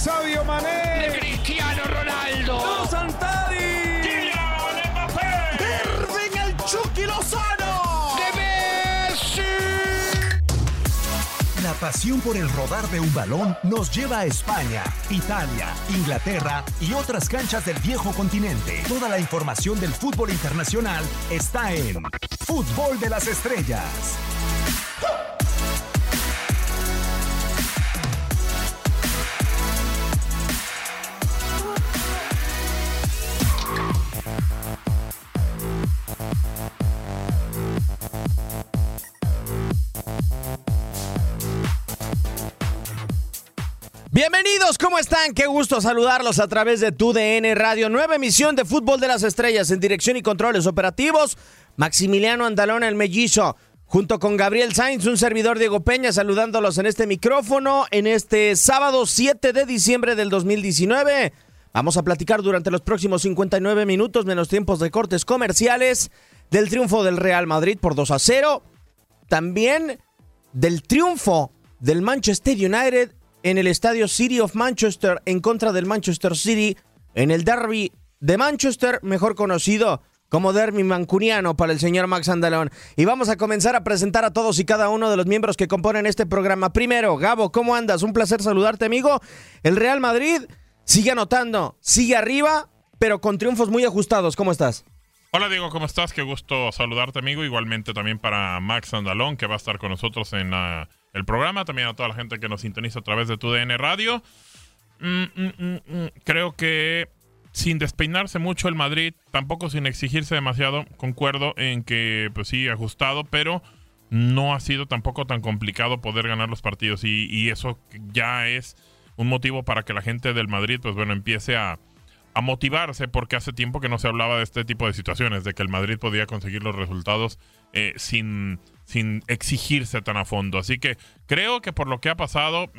Sabio Mané. De Cristiano Ronaldo. ¡No, Santari. Kylian Mbappé. Irving el Chucky Lozano. De Messi. La pasión por el rodar de un balón nos lleva a España, Italia, Inglaterra y otras canchas del viejo continente. Toda la información del fútbol internacional está en Fútbol de las Estrellas. Bienvenidos, ¿cómo están? Qué gusto saludarlos a través de tu DN Radio. Nueva emisión de Fútbol de las Estrellas en dirección y controles operativos. Maximiliano Andalón, el mellizo, junto con Gabriel Sainz, un servidor Diego Peña, saludándolos en este micrófono en este sábado 7 de diciembre del 2019. Vamos a platicar durante los próximos 59 minutos, menos tiempos de cortes comerciales, del triunfo del Real Madrid por 2 a 0. También del triunfo del Manchester United en el estadio City of Manchester en contra del Manchester City en el derby de Manchester, mejor conocido como derby mancuniano para el señor Max Andalón. Y vamos a comenzar a presentar a todos y cada uno de los miembros que componen este programa. Primero, Gabo, ¿cómo andas? Un placer saludarte, amigo. El Real Madrid sigue anotando, sigue arriba, pero con triunfos muy ajustados. ¿Cómo estás? Hola Diego, ¿cómo estás? Qué gusto saludarte amigo. Igualmente también para Max Andalón, que va a estar con nosotros en el programa. También a toda la gente que nos sintoniza a través de tu DN Radio. Mm, mm, mm, Creo que sin despeinarse mucho el Madrid, tampoco sin exigirse demasiado, concuerdo en que pues sí, ajustado, pero no ha sido tampoco tan complicado poder ganar los partidos. Y eso ya es un motivo para que la gente del Madrid, pues bueno, empiece a a motivarse porque hace tiempo que no se hablaba de este tipo de situaciones, de que el Madrid podía conseguir los resultados eh, sin, sin exigirse tan a fondo. Así que creo que por lo que ha pasado,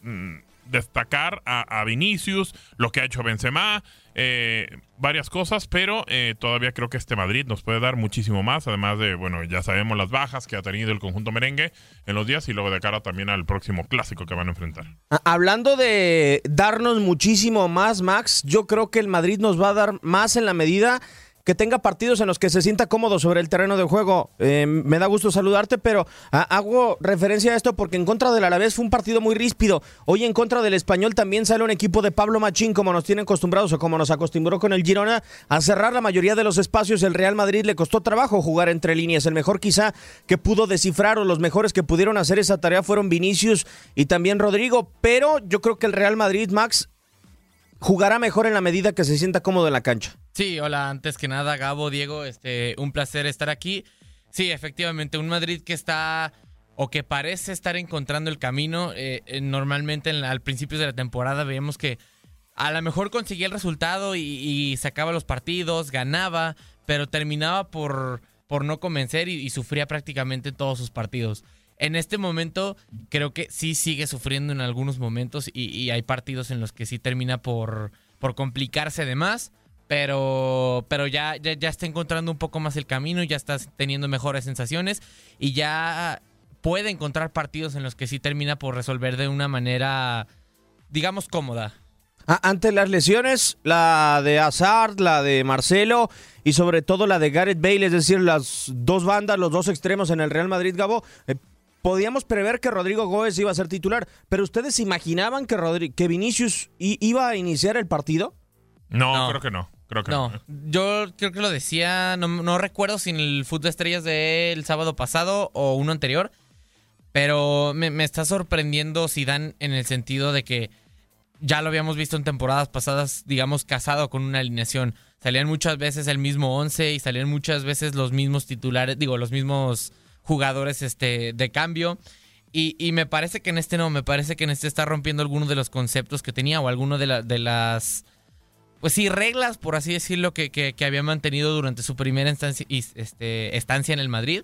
mm, destacar a, Vinicius, lo que ha hecho Benzema, eh, varias cosas, pero eh, todavía creo que este Madrid nos puede dar muchísimo más, además de, bueno, ya sabemos las bajas que ha tenido el conjunto merengue en los días y luego de cara también al próximo clásico que van a enfrentar. Hablando de darnos muchísimo más, Max, yo creo que el Madrid nos va a dar más en la medida que tenga partidos en los que se sienta cómodo sobre el terreno de juego. Eh, me da gusto saludarte, pero a, hago referencia a esto porque en contra del Alavés fue un partido muy ríspido. Hoy en contra del Español también sale un equipo de Pablo Machín, como nos tienen acostumbrados o como nos acostumbró con el Girona, a cerrar la mayoría de los espacios. El Real Madrid le costó trabajo jugar entre líneas. El mejor quizá que pudo descifrar o los mejores que pudieron hacer esa tarea fueron Vinicius y también Rodrigo, pero yo creo que el Real Madrid, Max, jugará mejor en la medida que se sienta cómodo en la cancha. Sí, hola, antes que nada, Gabo, Diego, este, un placer estar aquí. Sí, efectivamente, un Madrid que está o que parece estar encontrando el camino. Eh, normalmente en la, al principio de la temporada veíamos que a lo mejor conseguía el resultado y, sacaba los partidos, ganaba, pero terminaba por, por no convencer y sufría prácticamente todos sus partidos. En este momento creo que sí sigue sufriendo en algunos momentos y, hay partidos en los que sí termina por, por complicarse de más, pero, pero ya, ya, está encontrando un poco más el camino, ya está teniendo mejores sensaciones y ya puede encontrar partidos en los que sí termina por resolver de una manera, digamos, cómoda. Ante las lesiones, la de Hazard, la de Marcelo y sobre todo la de Gareth Bale, es decir, las dos bandas, los dos extremos en el Real Madrid, Gabo, eh, podíamos prever que Rodrigo Góez iba a ser titular, pero ¿ustedes imaginaban que, Rodri que Vinicius iba a iniciar el partido? No, no. creo que no. Creo que no. no. Yo creo que lo decía, no, no recuerdo si en el Fútbol de Estrellas del sábado pasado o uno anterior, pero me, me está sorprendiendo Zidane en el sentido de que ya lo habíamos visto en temporadas pasadas, digamos, casado con una alineación. Salían muchas veces el mismo 11 y salían muchas veces los mismos titulares, digo, los mismos jugadores este, de cambio. Y, y, me parece que en este no, me parece que en este está rompiendo algunos de los conceptos que tenía o alguno de, la, de las, pues sí, reglas, por así decirlo, que, que, que había mantenido durante su primera estancia, este, estancia en el Madrid.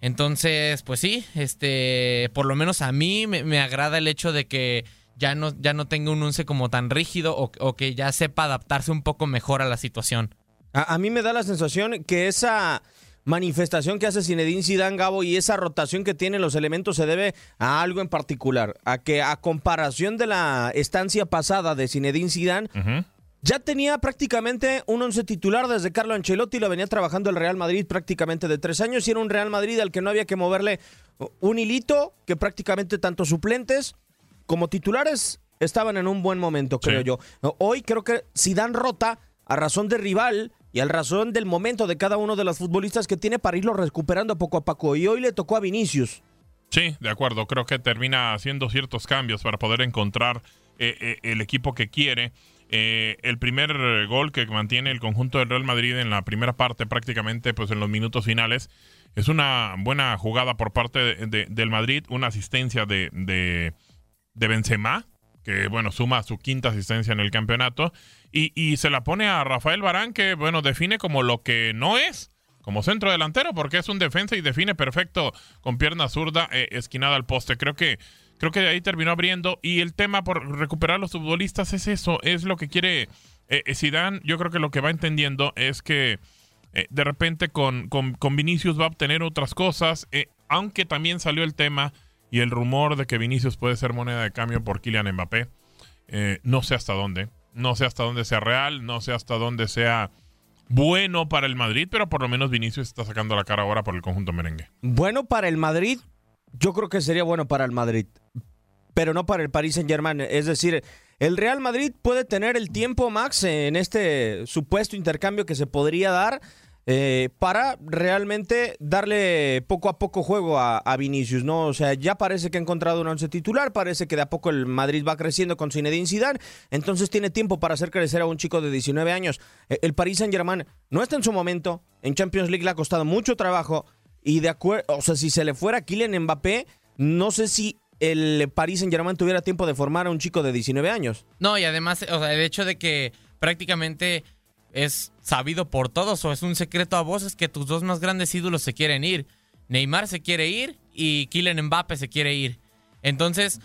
Entonces, pues sí, este, por lo menos a mí me, agrada el hecho de que ya no, ya no tenga un once como tan rígido o, o, que ya sepa adaptarse un poco mejor a la situación. A, mí me da la sensación que esa manifestación que hace Zinedine Zidane, Gabo, y esa rotación que tienen los elementos se debe a algo en particular, a que a comparación de la estancia pasada de Zinedine Zidane, ya tenía prácticamente un once titular desde Carlo Ancelotti, lo venía trabajando el Real Madrid prácticamente de tres años y era un Real Madrid al que no había que moverle un hilito, que prácticamente tanto suplentes como titulares estaban en un buen momento, creo Sí. yo. Hoy creo que Zidane rota a razón de rival y a razón del momento de cada uno de los futbolistas que tiene para irlo recuperando poco a poco. Y hoy le tocó a Vinicius. Sí, de acuerdo. Creo que termina haciendo ciertos cambios para poder encontrar eh, eh, el equipo que quiere. Eh, el primer gol que mantiene el conjunto del Real Madrid en la primera parte, prácticamente pues en los minutos finales, es una buena jugada por parte de- de- del Madrid, una asistencia de, de, de Benzema, que bueno, suma su quinta asistencia en el campeonato, y, y se la pone a Rafael Barán, que bueno, define como lo que no es, como centro delantero, porque es un defensa y define perfecto con pierna zurda eh, esquinada al poste. Creo que creo que de ahí terminó abriendo y el tema por recuperar a los futbolistas es eso, es lo que quiere eh, eh. Yo creo que lo que va entendiendo es que eh, de repente con, con, con Vinicius va a obtener otras cosas, aunque también salió el tema y el rumor de que Vinicius puede ser moneda de cambio por Kylian Mbappé. Eh, no sé hasta dónde, no sé hasta dónde sea real, no sé hasta dónde sea bueno para el Madrid, pero por lo menos Vinicius está sacando la cara ahora por el conjunto merengue. Bueno para el Madrid, yo creo que sería bueno para el Madrid, pero no para el Paris Saint Germain. Es decir, el Real Madrid puede tener el tiempo, Max, en este supuesto intercambio que se podría dar eh, para realmente darle poco a poco juego a, a Vinicius, ¿no? O sea, ya parece que ha encontrado un once titular, parece que de a poco el Madrid va creciendo con Zinedine Zidane, entonces tiene tiempo para hacer crecer a un chico de 19 años. Eh, El Paris Saint-Germain no está en su momento, en Champions League le ha costado mucho trabajo y de acuerdo, o sea, si se le fuera Kylian Mbappé, no sé si el Paris Saint-Germain tuviera tiempo de formar a un chico de 19 años. No, y además, o sea, el hecho de que prácticamente es sabido por todos o es un secreto a voces que tus dos más grandes ídolos se quieren ir. Neymar se quiere ir y Kylian Mbappé se quiere ir. Entonces,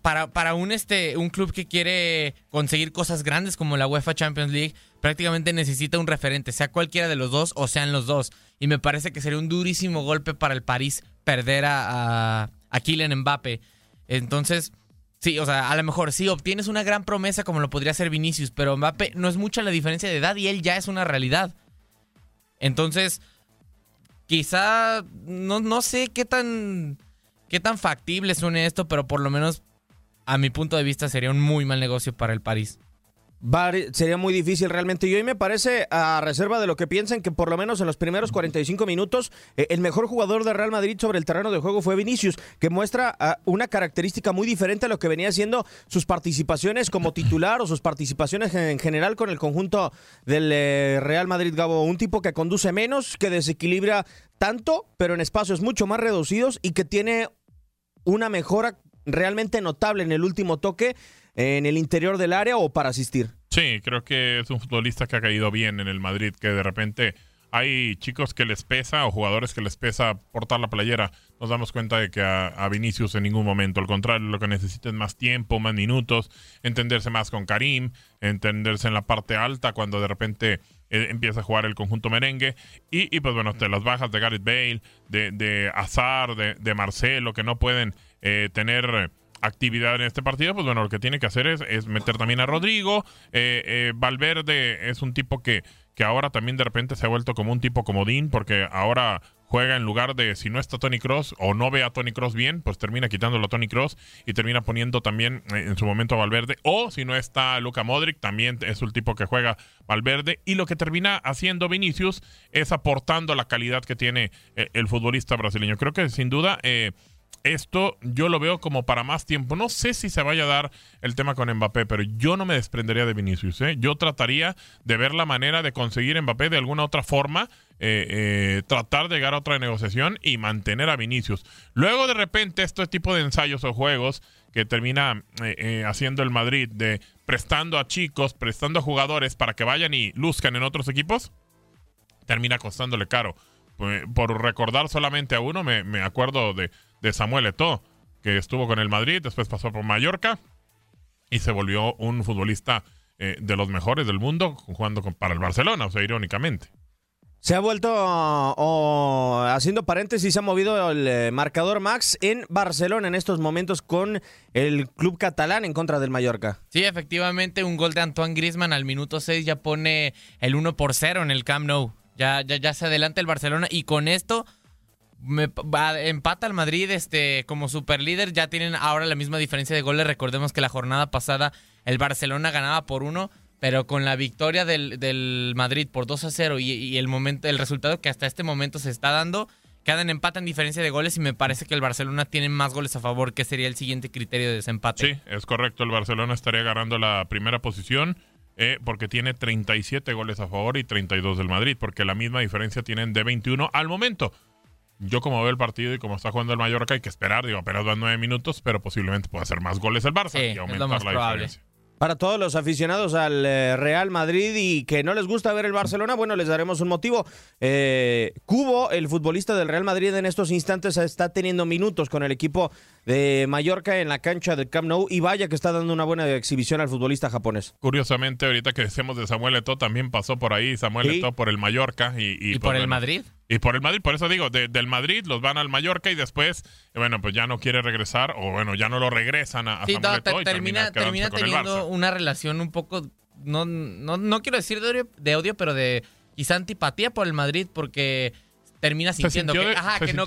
para, para un, este, un club que quiere conseguir cosas grandes como la UEFA Champions League, prácticamente necesita un referente, sea cualquiera de los dos o sean los dos. Y me parece que sería un durísimo golpe para el París perder a, a, a Kylian Mbappé. Entonces, sí, o sea, a lo mejor sí obtienes una gran promesa como lo podría ser Vinicius, pero Mbappé no es mucha la diferencia de edad y él ya es una realidad. Entonces, quizá no, no sé qué tan qué tan factible suene esto, pero por lo menos a mi punto de vista sería un muy mal negocio para el París. Sería muy difícil realmente. Y hoy me parece, a reserva de lo que piensan, que por lo menos en los primeros 45 minutos, eh, el mejor jugador de Real Madrid sobre el terreno de juego fue Vinicius, que muestra ah, una característica muy diferente a lo que venía haciendo sus participaciones como titular o sus participaciones en general con el conjunto del eh, Real Madrid Gabo. Un tipo que conduce menos, que desequilibra tanto, pero en espacios mucho más reducidos y que tiene una mejora realmente notable en el último toque en el interior del área o para asistir. Sí, creo que es un futbolista que ha caído bien en el Madrid, que de repente hay chicos que les pesa o jugadores que les pesa portar la playera. Nos damos cuenta de que a, Vinicius en ningún momento, al contrario, lo que necesita es más tiempo, más minutos, entenderse más con Karim, entenderse en la parte alta cuando de repente eh, empieza a jugar el conjunto merengue. Y, y, pues bueno, las bajas de Gareth Bale, de, Azar, de, Marcelo, que no pueden eh, tener actividad en este partido, pues bueno, lo que tiene que hacer es, es meter también a Rodrigo. Eh, eh, Valverde es un tipo que, que ahora también de repente se ha vuelto como un tipo comodín, porque ahora juega en lugar de si no está Tony Cross o no ve a Tony Cross bien, pues termina quitándolo a Tony Cross y termina poniendo también eh, en su momento a Valverde. O si no está Luca Modric, también es un tipo que juega Valverde. Y lo que termina haciendo Vinicius es aportando la calidad que tiene eh, el futbolista brasileño. Creo que sin duda. Eh, esto yo lo veo como para más tiempo. No sé si se vaya a dar el tema con Mbappé, pero yo no me desprendería de Vinicius. ¿eh? Yo trataría de ver la manera de conseguir Mbappé de alguna otra forma, eh, eh, tratar de llegar a otra negociación y mantener a Vinicius. Luego de repente este tipo de ensayos o juegos que termina eh, eh, haciendo el Madrid de prestando a chicos, prestando a jugadores para que vayan y luzcan en otros equipos, termina costándole caro. Por, por recordar solamente a uno, me acuerdo de, de Samuel Eto'o, que estuvo con el Madrid, después pasó por Mallorca y se volvió un futbolista eh, de los mejores del mundo jugando con- para el Barcelona, o sea, irónicamente. Se ha vuelto, o haciendo paréntesis, se ha movido el eh, marcador Max en Barcelona en estos momentos con el club catalán en contra del Mallorca. Sí, efectivamente, un gol de Antoine Griezmann al minuto 6 ya pone el 1 por 0 en el Camp Nou. Ya, ya, ya se adelanta el Barcelona y con esto me, empata el Madrid este, como superlíder. Ya tienen ahora la misma diferencia de goles. Recordemos que la jornada pasada el Barcelona ganaba por uno, pero con la victoria del, del Madrid por 2 a 0 y, y el, momento, el resultado que hasta este momento se está dando, quedan empate en diferencia de goles y me parece que el Barcelona tiene más goles a favor, que sería el siguiente criterio de desempate. Sí, es correcto. El Barcelona estaría ganando la primera posición eh, porque tiene 37 goles a favor y 32 del Madrid, porque la misma diferencia tienen de 21 al momento. Yo como veo el partido y como está jugando el Mallorca hay que esperar, digo, apenas van nueve minutos, pero posiblemente puede hacer más goles el Barça Sí, y es lo aumentar más la probable. diferencia. Para todos los aficionados al eh, Real Madrid y que no les gusta ver el Barcelona, bueno, les daremos un motivo. Eh, Cubo, el futbolista del Real Madrid en estos instantes, está teniendo minutos con el equipo de Mallorca en la cancha del Camp Nou y vaya que está dando una buena exhibición al futbolista japonés. Curiosamente, ahorita que decimos de Samuel Eto'o, también pasó por ahí Samuel Sí. Eto'o por el Mallorca y, y, ¿Y pues, por el bueno, Madrid? Y por el Madrid, por eso digo, de- del Madrid los van al Mallorca y después, eh, bueno, pues ya no quiere regresar o bueno, ya no lo regresan a, a Sí, Samuel te- Eto'o y termina, termina teniendo una relación un poco, no, no, no quiero decir de odio, de odio, pero de quizá antipatía por el Madrid porque termina sintiendo que, ajá, no,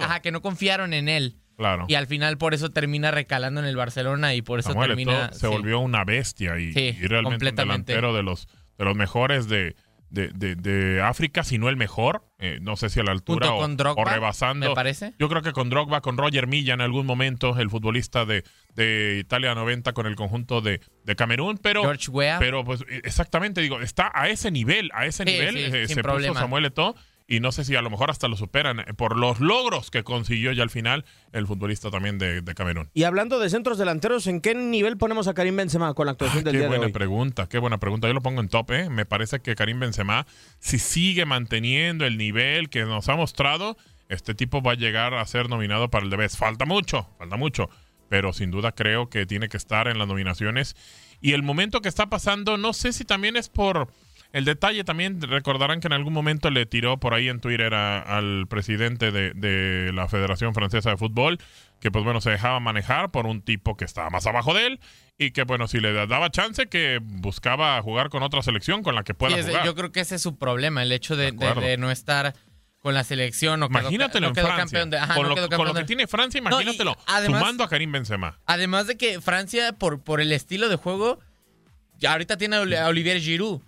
ajá, que no confiaron en él. Claro. Y al final por eso termina recalando en el Barcelona y por eso Samuel termina... Se sí. volvió una bestia y, Sí, y realmente un delantero de los, de los mejores de, de, de- de África, si no el mejor. Eh, no sé si a la altura o, con Drogba, o rebasando. me parece. Yo creo que con Drogba, con Roger Milla en algún momento, el futbolista de, de Italia 90 con el conjunto de, de Camerún, pero... George Weah. Pero pues exactamente, digo, está a ese nivel, a ese Sí, nivel eh, sin se problema. puso Samuel Eto'o y no sé si a lo mejor hasta lo superan eh, por los logros que consiguió ya al final el futbolista también de, de Camerún. Y hablando de centros delanteros, ¿en qué nivel ponemos a Karim Benzema con la actuación del Qué día de buena hoy? pregunta, qué buena pregunta. Yo lo pongo en top, ¿eh? Me parece que Karim Benzema, si sigue manteniendo el nivel que nos ha mostrado, este tipo va a llegar a ser nominado para el de Best. Falta mucho, falta mucho, pero sin duda creo que tiene que estar en las nominaciones. Y el momento que está pasando, no sé si también es por el detalle, también recordarán que en algún momento le tiró por ahí en Twitter a- al presidente de, de la Federación Francesa de Fútbol, que pues bueno, se dejaba manejar por un tipo que estaba más abajo de él y que bueno, si le daba chance, que buscaba jugar con otra selección con la que pueda Sí, es- jugar. yo creo que ese es su problema, el hecho de, no estar con la selección o Imagínatelo no en quedó Francia. campeón de- ajá, con no lo, con que de- tiene Francia, No, imagínatelo. además- sumando a Karim Benzema. Además de que Francia, por, por el estilo de juego, ahorita tiene a Olivier Giroud.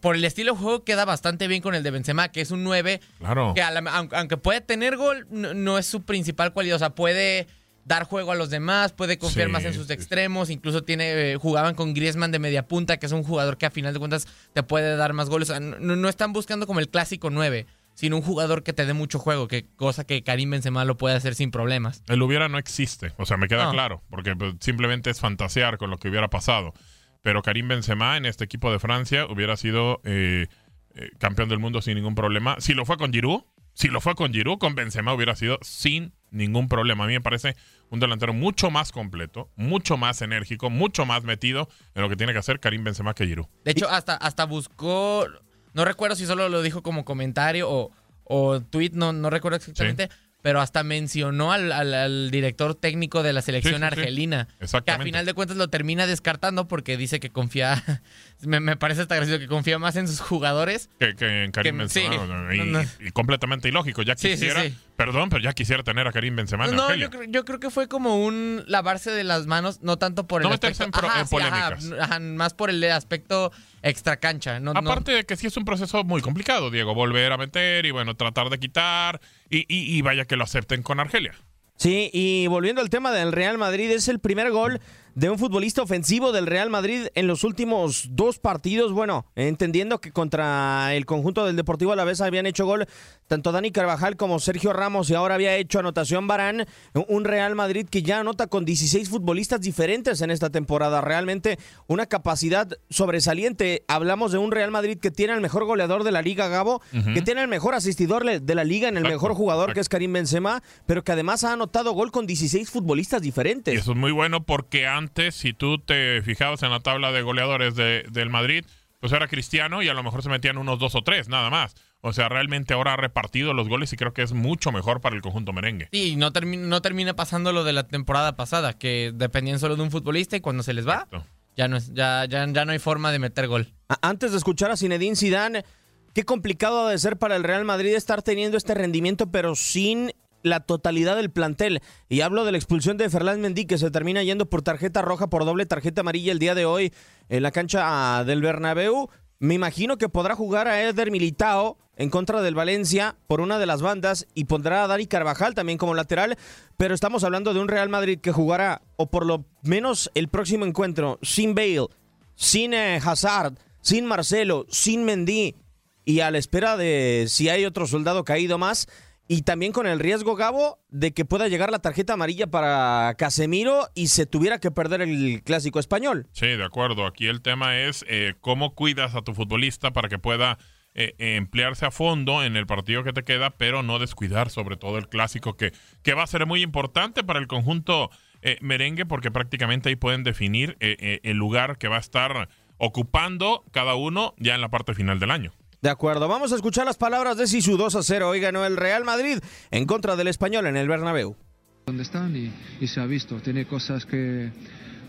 Por el estilo de juego queda bastante bien con el de Benzema, que es un 9, Claro. que la- aunque, puede tener gol, no, no es su principal cualidad. O sea, puede dar juego a los demás, puede confiar Sí, más en sus extremos. Incluso tiene eh, jugaban con Griezmann de media punta, que es un jugador que a final de cuentas te puede dar más goles. O sea, no, no están buscando como el clásico 9, sino un jugador que te dé mucho juego, que cosa que Karim Benzema lo puede hacer sin problemas. El hubiera no existe, o sea, me queda No. claro, porque pues, simplemente es fantasear con lo que hubiera pasado. Pero Karim Benzema en este equipo de Francia hubiera sido eh, eh, campeón del mundo sin ningún problema. Si lo fue con Giroud, si lo fue con Giroud, con Benzema hubiera sido sin ningún problema. A mí me parece un delantero mucho más completo, mucho más enérgico, mucho más metido en lo que tiene que hacer Karim Benzema que Giroud. De hecho, hasta, hasta buscó, no recuerdo si solo lo dijo como comentario o, o tweet, no, no recuerdo exactamente, pero hasta mencionó al, al- al director técnico de la selección Sí, sí, sí. argelina. Que a final de cuentas lo termina descartando porque dice que confía, me, me parece hasta gracioso que confía más en sus jugadores. Que, que en Karim Que- Benzema. y, No, no. y completamente ilógico. Ya quisiera, perdón, pero ya quisiera tener a Karim Benzema en No, yo, creo- yo creo que fue como un lavarse de las manos, no tanto por el No meterse aspecto- en pro- en sí, ajá, polémicas. ajá, más por el aspecto extra cancha. No, no- Aparte de que sí es un proceso muy complicado, Diego, volver a meter y bueno, tratar de quitar y, y- y vaya que lo acepten con Argelia. Sí, y volviendo al tema del Real Madrid, es el primer gol de un futbolista ofensivo del Real Madrid en los últimos dos partidos. Bueno, entendiendo que contra el conjunto del Deportivo Alavés habían hecho gol tanto Dani Carvajal como Sergio Ramos y ahora había hecho anotación Barán. Un Real Madrid que ya anota con 16 futbolistas diferentes en esta temporada. Realmente una capacidad sobresaliente. Hablamos de un Real Madrid que tiene el mejor goleador de la liga, Gabo, que tiene el mejor asistidor de la liga en el mejor jugador que es Karim Benzema, pero que además ha anotado gol con 16 futbolistas Y diferentes. eso es muy bueno porque antes, si tú te fijabas en la tabla de goleadores de- del Madrid, pues era Cristiano y a lo mejor se metían unos dos o tres, nada más. O sea, realmente ahora ha repartido los goles y creo que es mucho mejor para el conjunto merengue. Sí, no, termi- no termina pasando lo de la temporada pasada, que dependían solo de un futbolista y cuando se les va, Exacto. ya no, es, ya, ya, ya no hay forma de meter gol. Antes de escuchar a Zinedine Zidane, qué complicado ha de ser para el Real Madrid estar teniendo este rendimiento, pero sin la totalidad del plantel. Y hablo de la expulsión de Ferland Mendy, que se termina yendo por tarjeta roja, por doble tarjeta amarilla el día de hoy en la cancha del Bernabéu. Me imagino que podrá jugar a Eder Militao en contra del Valencia por una de las bandas y pondrá a Dani Carvajal también como lateral, pero estamos hablando de un Real Madrid que jugará, o por lo menos el próximo encuentro, sin Bale, sin eh, Hazard, sin Marcelo, sin Mendy y a la espera de si hay otro soldado caído más y también con el riesgo Gabo de que pueda llegar la tarjeta amarilla para Casemiro y se tuviera que perder el clásico español. Sí, de acuerdo. Aquí el tema es eh, cómo cuidas a tu futbolista para que pueda eh, eh, emplearse a fondo en el partido que te queda, pero no descuidar sobre todo el clásico que, que va a ser muy importante para el conjunto eh, merengue porque prácticamente ahí pueden definir eh, el lugar que va a estar ocupando cada uno ya en la parte final del año. De acuerdo, vamos a escuchar las palabras de Sisu 2 a 0. Hoy ganó el Real Madrid en contra del español en el Bernabéu. donde están y, y se ha visto. Tiene cosas que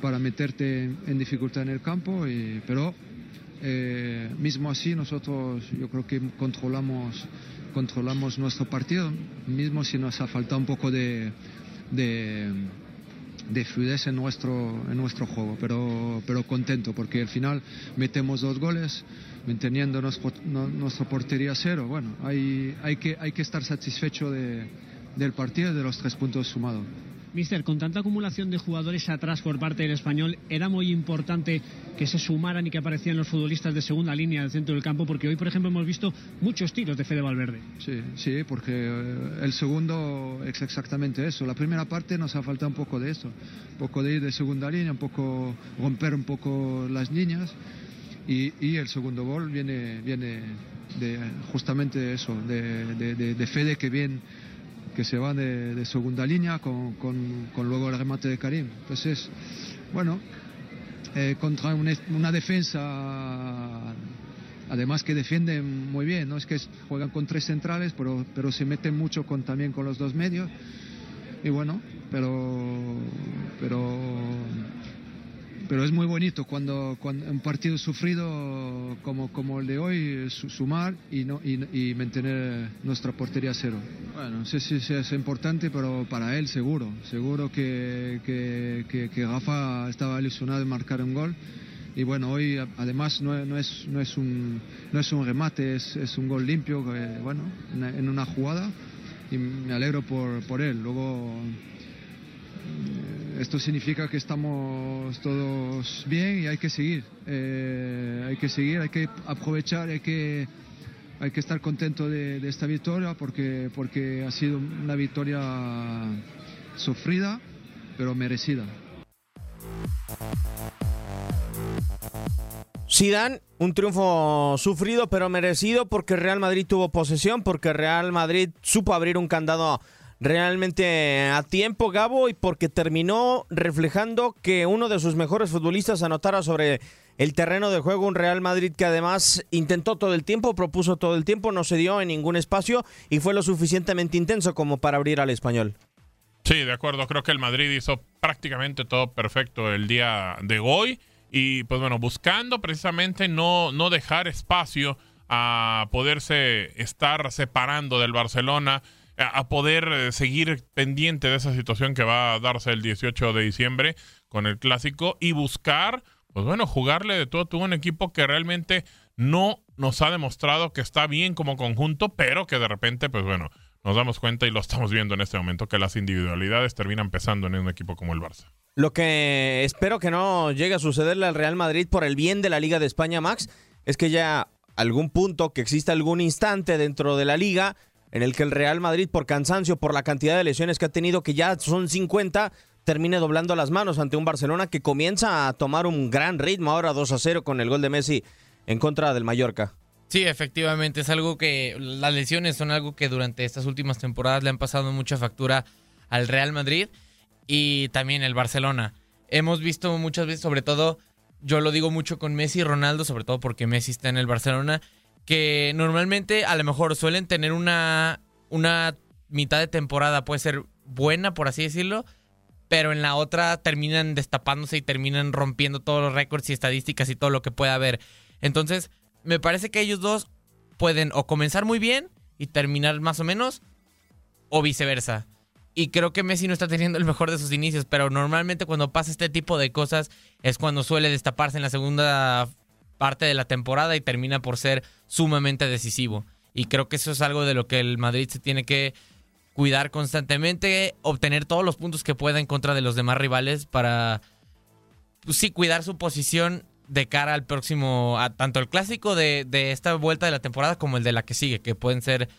para meterte en, dificultad en el campo, y- pero eh, mismo así nosotros yo creo que controlamos, controlamos nuestro partido, mismo si nos ha faltado un poco de, de, de fluidez en nuestro, en nuestro juego, pero, pero contento porque al final metemos dos goles manteniendo nuestro, nuestra portería a cero. Bueno, hay, hay, que, hay que estar satisfecho de, del partido y de los tres puntos sumados. Mister, con tanta acumulación de jugadores atrás por parte del español, era muy importante que se sumaran y que aparecieran los futbolistas de segunda línea del centro del campo, porque hoy, por ejemplo, hemos visto muchos tiros de Fede Valverde. Sí, sí, porque eh, el segundo es exactamente eso. La primera parte nos ha faltado un poco de eso, un poco de ir de segunda línea, un poco romper un poco las líneas. Y, el segundo gol viene, viene de justamente eso, de, de, de- de Fede que bien que se va de, segunda línea con, con- luego el remate de Karim. Entonces, bueno, eh, contra una, una defensa además que defienden muy bien, no es que juegan con tres centrales, pero, pero se meten mucho con, también con los dos medios. Y bueno, pero, pero, pero es muy bonito cuando, un partido sufrido como, como el de hoy, su- sumar y, no, y, mantener nuestra portería cero. Bueno, no sé si si es importante, pero para él seguro, seguro que, que, que- Rafa estaba ilusionado en marcar un gol. Y bueno, hoy además no, no es, no, es un, no es un remate, es, es un gol limpio, bueno, en, en una jugada. Y me alegro por, por él. Luego, esto significa que estamos todos bien y hay que seguir. Eh, hay que seguir, hay que aprovechar, hay que, hay que estar contento de, de esta victoria porque, porque ha sido una victoria sufrida, pero merecida. Zidane, un triunfo sufrido pero merecido porque Real Madrid tuvo posesión, porque Real Madrid supo abrir un candado realmente a tiempo, Gabo, y porque terminó reflejando que uno de sus mejores futbolistas anotara sobre el terreno de juego un Real Madrid que además intentó todo el tiempo, propuso todo el tiempo, no se dio en ningún espacio y fue lo suficientemente intenso como para abrir al español. Sí, de acuerdo. Creo que el Madrid hizo prácticamente todo perfecto el día de hoy. Y pues bueno, buscando precisamente no, no dejar espacio a poderse estar separando del Barcelona, a, a poder eh, seguir pendiente de esa situación que va a darse el 18 de diciembre con el clásico y buscar, pues bueno, jugarle de todo tuvo un equipo que realmente no nos ha demostrado que está bien como conjunto, pero que de repente, pues bueno, nos damos cuenta y lo estamos viendo en este momento que las individualidades terminan pesando en un equipo como el Barça. Lo que espero que no llegue a sucederle al Real Madrid por el bien de la Liga de España, Max, es que ya algún punto, que exista algún instante dentro de la liga en el que el Real Madrid, por cansancio, por la cantidad de lesiones que ha tenido, que ya son 50, termine doblando las manos ante un Barcelona que comienza a tomar un gran ritmo ahora 2 a 0 con el gol de Messi en contra del Mallorca. Sí, efectivamente, es algo que las lesiones son algo que durante estas últimas temporadas le han pasado mucha factura al Real Madrid y también el Barcelona. Hemos visto muchas veces, sobre todo, yo lo digo mucho con Messi y Ronaldo, sobre todo porque Messi está en el Barcelona, que normalmente a lo mejor suelen tener una, una mitad de temporada, puede ser buena, por así decirlo, pero en la otra terminan destapándose y terminan rompiendo todos los récords y estadísticas y todo lo que pueda haber. Entonces, me parece que ellos dos pueden o comenzar muy bien y terminar más o menos, o viceversa. Y creo que Messi no está teniendo el mejor de sus inicios, pero normalmente cuando pasa este tipo de cosas es cuando suele destaparse en la segunda parte de la temporada y termina por ser sumamente decisivo. Y creo que eso es algo de lo que el Madrid se tiene que cuidar constantemente, obtener todos los puntos que pueda en contra de los demás rivales para, pues sí, cuidar su posición de cara al próximo, tanto el clásico de, de esta vuelta de la temporada como el de la que sigue, que pueden ser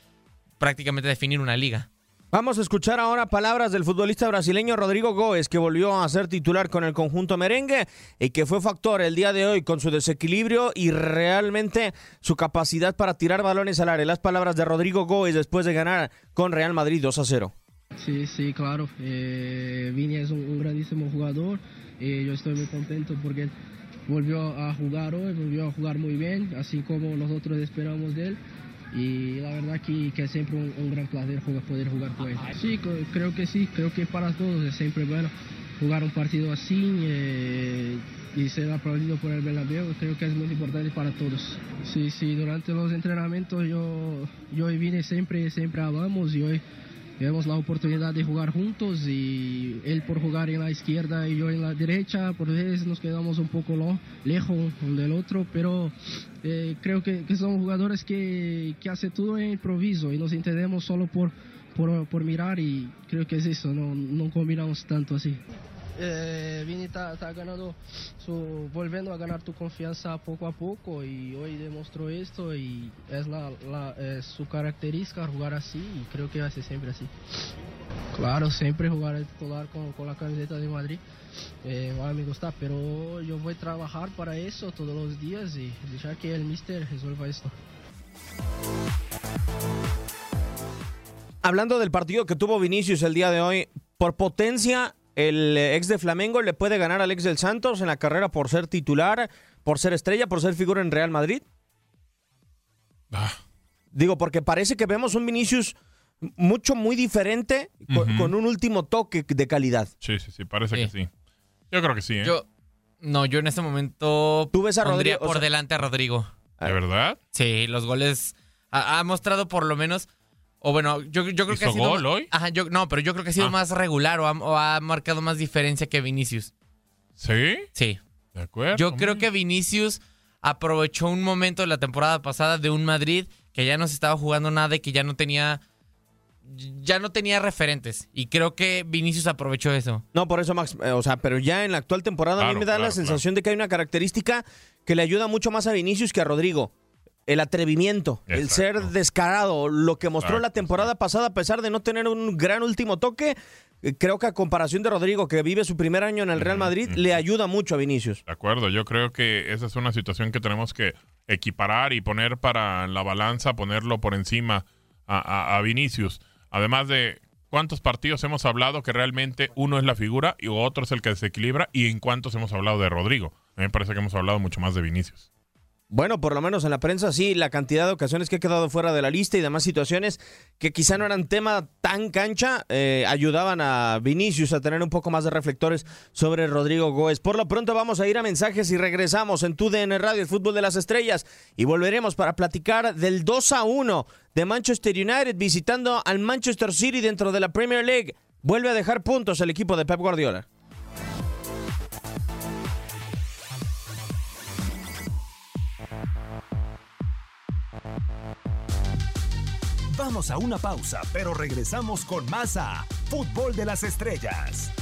prácticamente definir una liga. Vamos a escuchar ahora palabras del futbolista brasileño Rodrigo Góez, que volvió a ser titular con el conjunto merengue y que fue factor el día de hoy con su desequilibrio y realmente su capacidad para tirar balones al área. Las palabras de Rodrigo Góez después de ganar con Real Madrid 2 a 0. Sí, sí, claro. Eh, Vini es un, un grandísimo jugador y yo estoy muy contento porque volvió a jugar hoy, volvió a jugar muy bien, así como nosotros esperamos de él. Y la verdad que, que es siempre un, gran placer jugar, poder jugar con él. Sí, creo que sí, creo que para todos es siempre bueno jugar un partido así eh, y ser aplaudido por el Bernabéu, creo que es muy importante para todos. Sí, sí, durante los entrenamientos yo, yo y Vini siempre, siempre hablamos y hoy Tuvimos la oportunidad de jugar juntos y él por jugar en la izquierda y yo en la derecha, por veces nos quedamos un poco lejos uno del otro, pero eh, creo que, que son jugadores que, que hacen todo en improviso y nos entendemos solo por, por, por mirar y creo que es eso, no, no combinamos tanto así. Eh, Vini está, ganando, su, volviendo a ganar tu confianza poco a poco y hoy demostró esto y es, la, la- es su característica jugar así y creo que va a ser siempre así. Claro, siempre jugar el titular con, con la camiseta de Madrid eh, va a me gusta, pero yo voy a trabajar para eso todos los días y dejar que el mister resuelva esto. Hablando del partido que tuvo Vinicius el día de hoy, por potencia, el ex de Flamengo le puede ganar al ex del Santos en la carrera por ser titular, por ser estrella, por ser figura en Real Madrid. Ah, Digo, porque parece que vemos un Vinicius mucho, muy diferente, con, un último toque de calidad. sí, sí, sí, parece Sí. que sí. Yo creo que sí, ¿eh? Yo, no, yo en este momento Tú ves a Rodrigo, o por sea- delante a Rodrigo. ¿De verdad? Sí, los goles ha, ha mostrado por lo menos, o bueno, yo, yo creo que ha ¿Hizo sido gol hoy? Ajá, yo, no, pero yo creo que ha sido Ah. más regular o ha, o ha marcado más diferencia que Vinicius. ¿Sí? Sí. De acuerdo. Yo creo que Vinicius aprovechó un momento de la temporada pasada de un Madrid que ya no se estaba jugando nada y que ya no tenía ya no tenía referentes y creo que Vinicius aprovechó eso. No, por eso, Max. eh, o sea, pero ya en la actual temporada a mí me da la claro, sensación de que hay una característica que le ayuda mucho más a Vinicius que a Rodrigo. El atrevimiento, el ser descarado, lo que mostró la temporada pasada, a pesar de no tener un gran último toque, eh, creo que a comparación de Rodrigo, que vive su primer año en el Real Madrid, le ayuda mucho a Vinicius. De acuerdo, yo creo que esa es una situación que tenemos que equiparar y poner para la balanza, ponerlo por encima a, a- a Vinicius. Además de cuántos partidos hemos hablado que realmente uno es la figura y otro es el que desequilibra y en cuántos hemos hablado de Rodrigo. A mí me parece que hemos hablado mucho más de Vinicius. Bueno, por lo menos en la prensa sí, la cantidad de ocasiones que ha quedado fuera de la lista y demás situaciones que quizá no eran tema tan cancha, eh, ayudaban a Vinicius a tener un poco más de reflectores sobre Rodrigo Góez. Por lo pronto vamos a ir a mensajes y regresamos en tu DN Radio, el fútbol de las estrellas, y volveremos para platicar del 2 a 1 de Manchester United visitando al Manchester City dentro de la Premier League. Vuelve a dejar puntos el equipo de Pep Guardiola. Vamos a una pausa, pero regresamos con más a Fútbol de las Estrellas.